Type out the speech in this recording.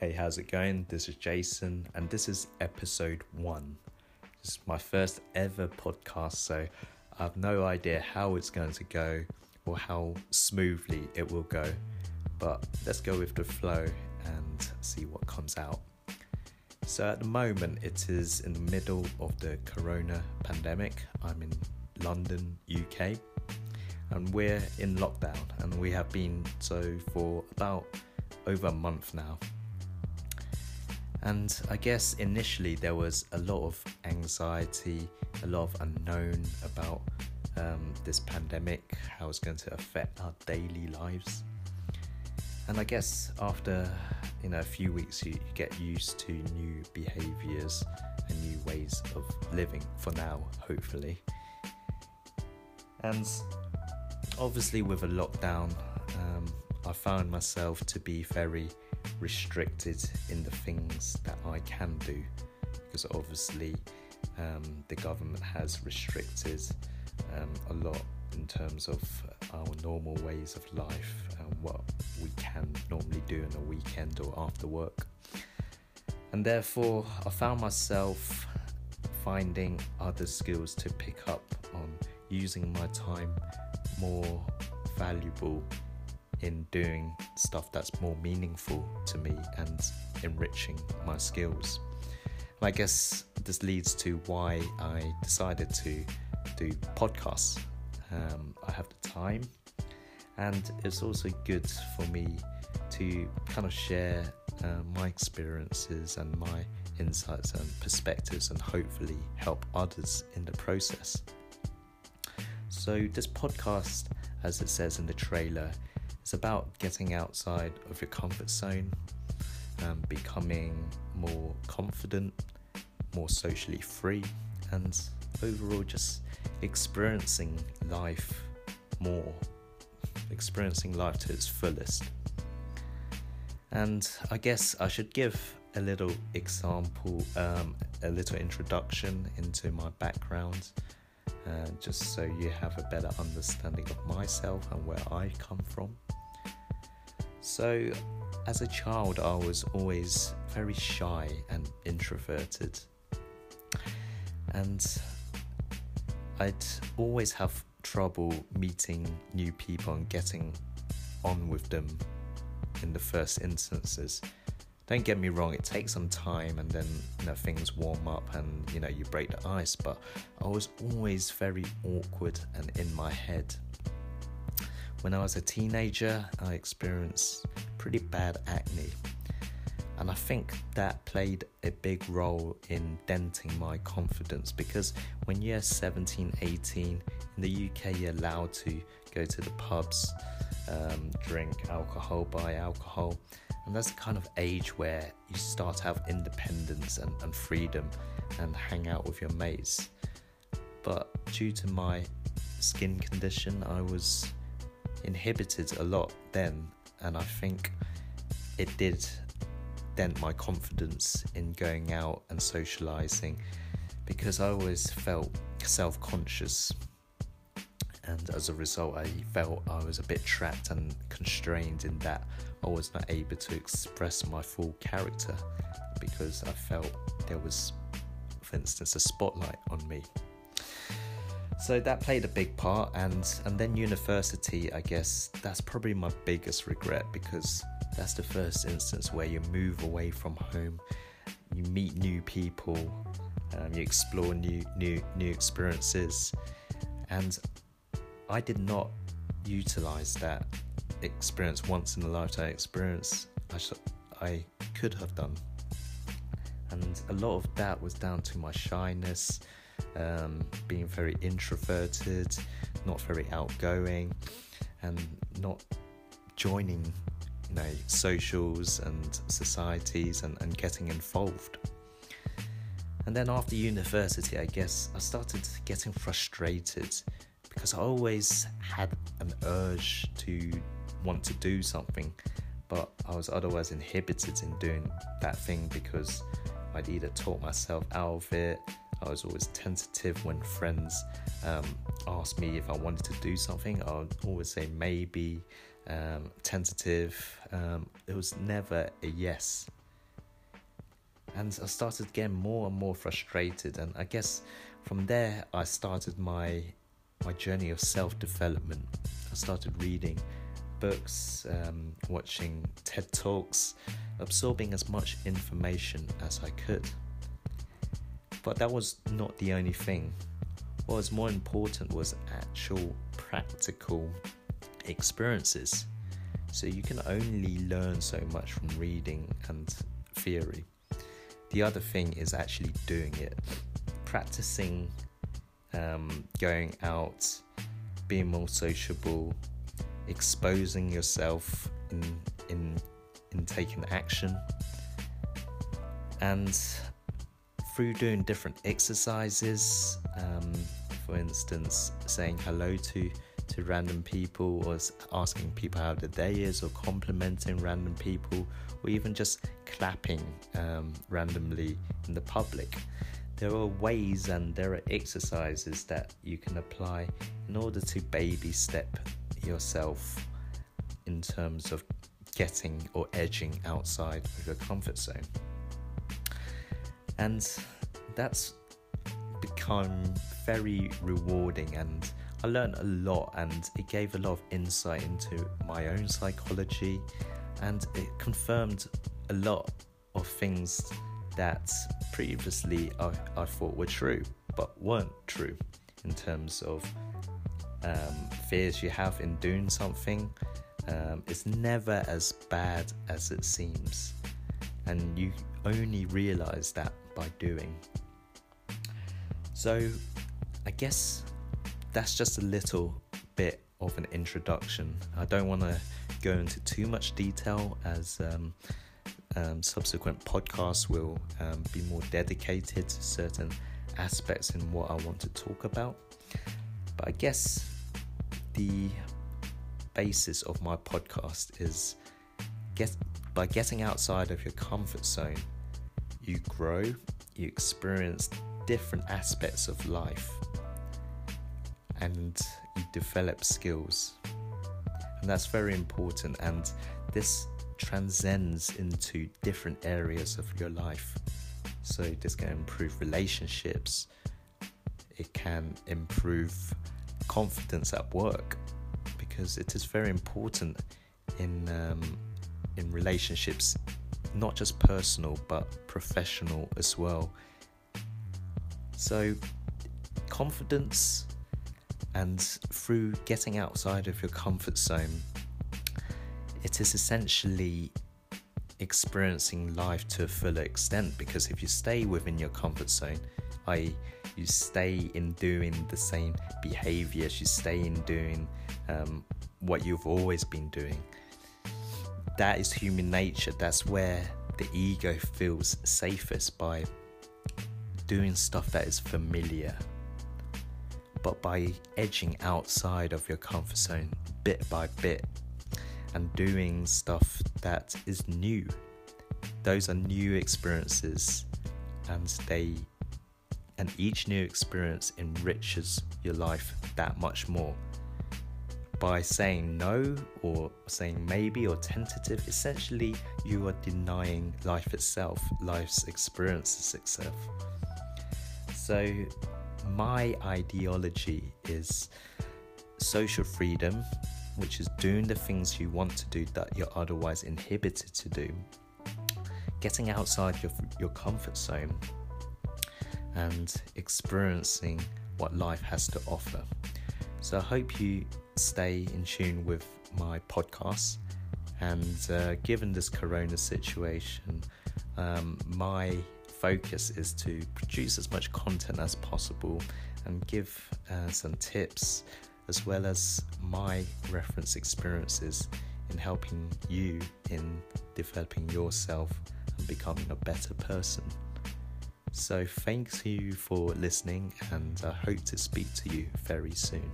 Hey, how's it going? This is Jason, and this is episode one. This is my first ever podcast, so I have no idea how it's going to go or how smoothly it will go. But let's go with the flow and see what comes out. So, at the moment, it is in the middle of the corona pandemic. I'm in London, UK, and we're in lockdown, and we have been so for about over a month now. And I guess initially there was a lot of anxiety, a lot of unknown about um, this pandemic, how it's going to affect our daily lives. And I guess after you know a few weeks, you, you get used to new behaviors and new ways of living. For now, hopefully. And obviously, with a lockdown, um, I found myself to be very restricted in the things that I can do because obviously um, the government has restricted um, a lot in terms of our normal ways of life and what we can normally do in a weekend or after work. And therefore, I found myself finding other skills to pick up on using my time more valuable in doing stuff that's more meaningful to me and enriching my skills. I guess this leads to why I decided to do podcasts. Um, I have the time, and it's also good for me to kind of share uh, my experiences and my insights and perspectives, and hopefully help others in the process. So, this podcast, as it says in the trailer, it's about getting outside of your comfort zone, um, becoming more confident, more socially free, and overall just experiencing life more, experiencing life to its fullest. And I guess I should give a little example, um, a little introduction into my background, uh, just so you have a better understanding of myself and where I come from. So, as a child, I was always very shy and introverted. And I'd always have trouble meeting new people and getting on with them in the first instances. Don't get me wrong, it takes some time and then you know, things warm up and you know you break the ice, but I was always very awkward and in my head. When I was a teenager, I experienced pretty bad acne, and I think that played a big role in denting my confidence because when you're 17, 18, in the UK, you're allowed to go to the pubs, um, drink alcohol, buy alcohol, and that's the kind of age where you start to have independence and, and freedom and hang out with your mates. But due to my skin condition, I was inhibited a lot then, and I think it did dent my confidence in going out and socializing because I always felt self conscious. And as a result, I felt I was a bit trapped and constrained in that I was not able to express my full character because I felt there was, for instance, a spotlight on me. So that played a big part and and then university i guess that's probably my biggest regret because that's the first instance where you move away from home you meet new people um, you explore new new new experiences and i did not utilize that experience once in a lifetime experience I, sh- I could have done and a lot of that was down to my shyness um, being very introverted, not very outgoing, and not joining you know socials and societies and, and getting involved. And then after university, I guess I started getting frustrated because I always had an urge to want to do something, but I was otherwise inhibited in doing that thing because I'd either talk myself out of it I was always tentative when friends um, asked me if I wanted to do something. I would always say maybe, um, tentative. Um, it was never a yes. and I started getting more and more frustrated. And I guess from there, I started my my journey of self development. I started reading books, um, watching TED Talks, absorbing as much information as I could. But that was not the only thing. What was more important was actual practical experiences. So you can only learn so much from reading and theory. The other thing is actually doing it, practicing, um, going out, being more sociable, exposing yourself in in in taking action, and through doing different exercises. Um, for instance, saying hello to to random people or asking people how the day is or complimenting random people or even just clapping um, randomly in the public. There are ways and there are exercises that you can apply in order to baby step yourself in terms of getting or edging outside of your comfort zone. And that's become very rewarding and I learned a lot and it gave a lot of insight into my own psychology and it confirmed a lot of things that previously I, I thought were true but weren't true in terms of um, fears you have in doing something. Um, it's never as bad as it seems, and you only realize that by doing. So, I guess that's just a little bit of an introduction. I don't want to go into too much detail as um, um, subsequent podcasts will um, be more dedicated to certain aspects in what I want to talk about. But I guess the basis of my podcast is get by getting outside of your comfort zone, you grow, you experience different aspects of life and you develop skills. And that's very important. And this transcends into different areas of your life. So, this can improve relationships, it can improve confidence at work because it is very important in um, in relationships, not just personal but professional as well. So, confidence and through getting outside of your comfort zone, it is essentially experiencing life to a fuller extent because if you stay within your comfort zone, i.e., you stay in doing the same behaviors, you stay in doing um, what you've always been doing, that is human nature. That's where the ego feels safest by doing stuff that is familiar but by edging outside of your comfort zone bit by bit and doing stuff that is new. Those are new experiences and they and each new experience enriches your life that much more. By saying no or saying maybe or tentative, essentially you are denying life itself, life's experiences itself. So my ideology is social freedom, which is doing the things you want to do that you're otherwise inhibited to do, getting outside your, your comfort zone, and experiencing what life has to offer. So I hope you stay in tune with my podcast. And uh, given this corona situation, um, my focus is to produce as much content as possible and give uh, some tips as well as my reference experiences in helping you in developing yourself and becoming a better person. So, thanks you for listening, and I hope to speak to you very soon.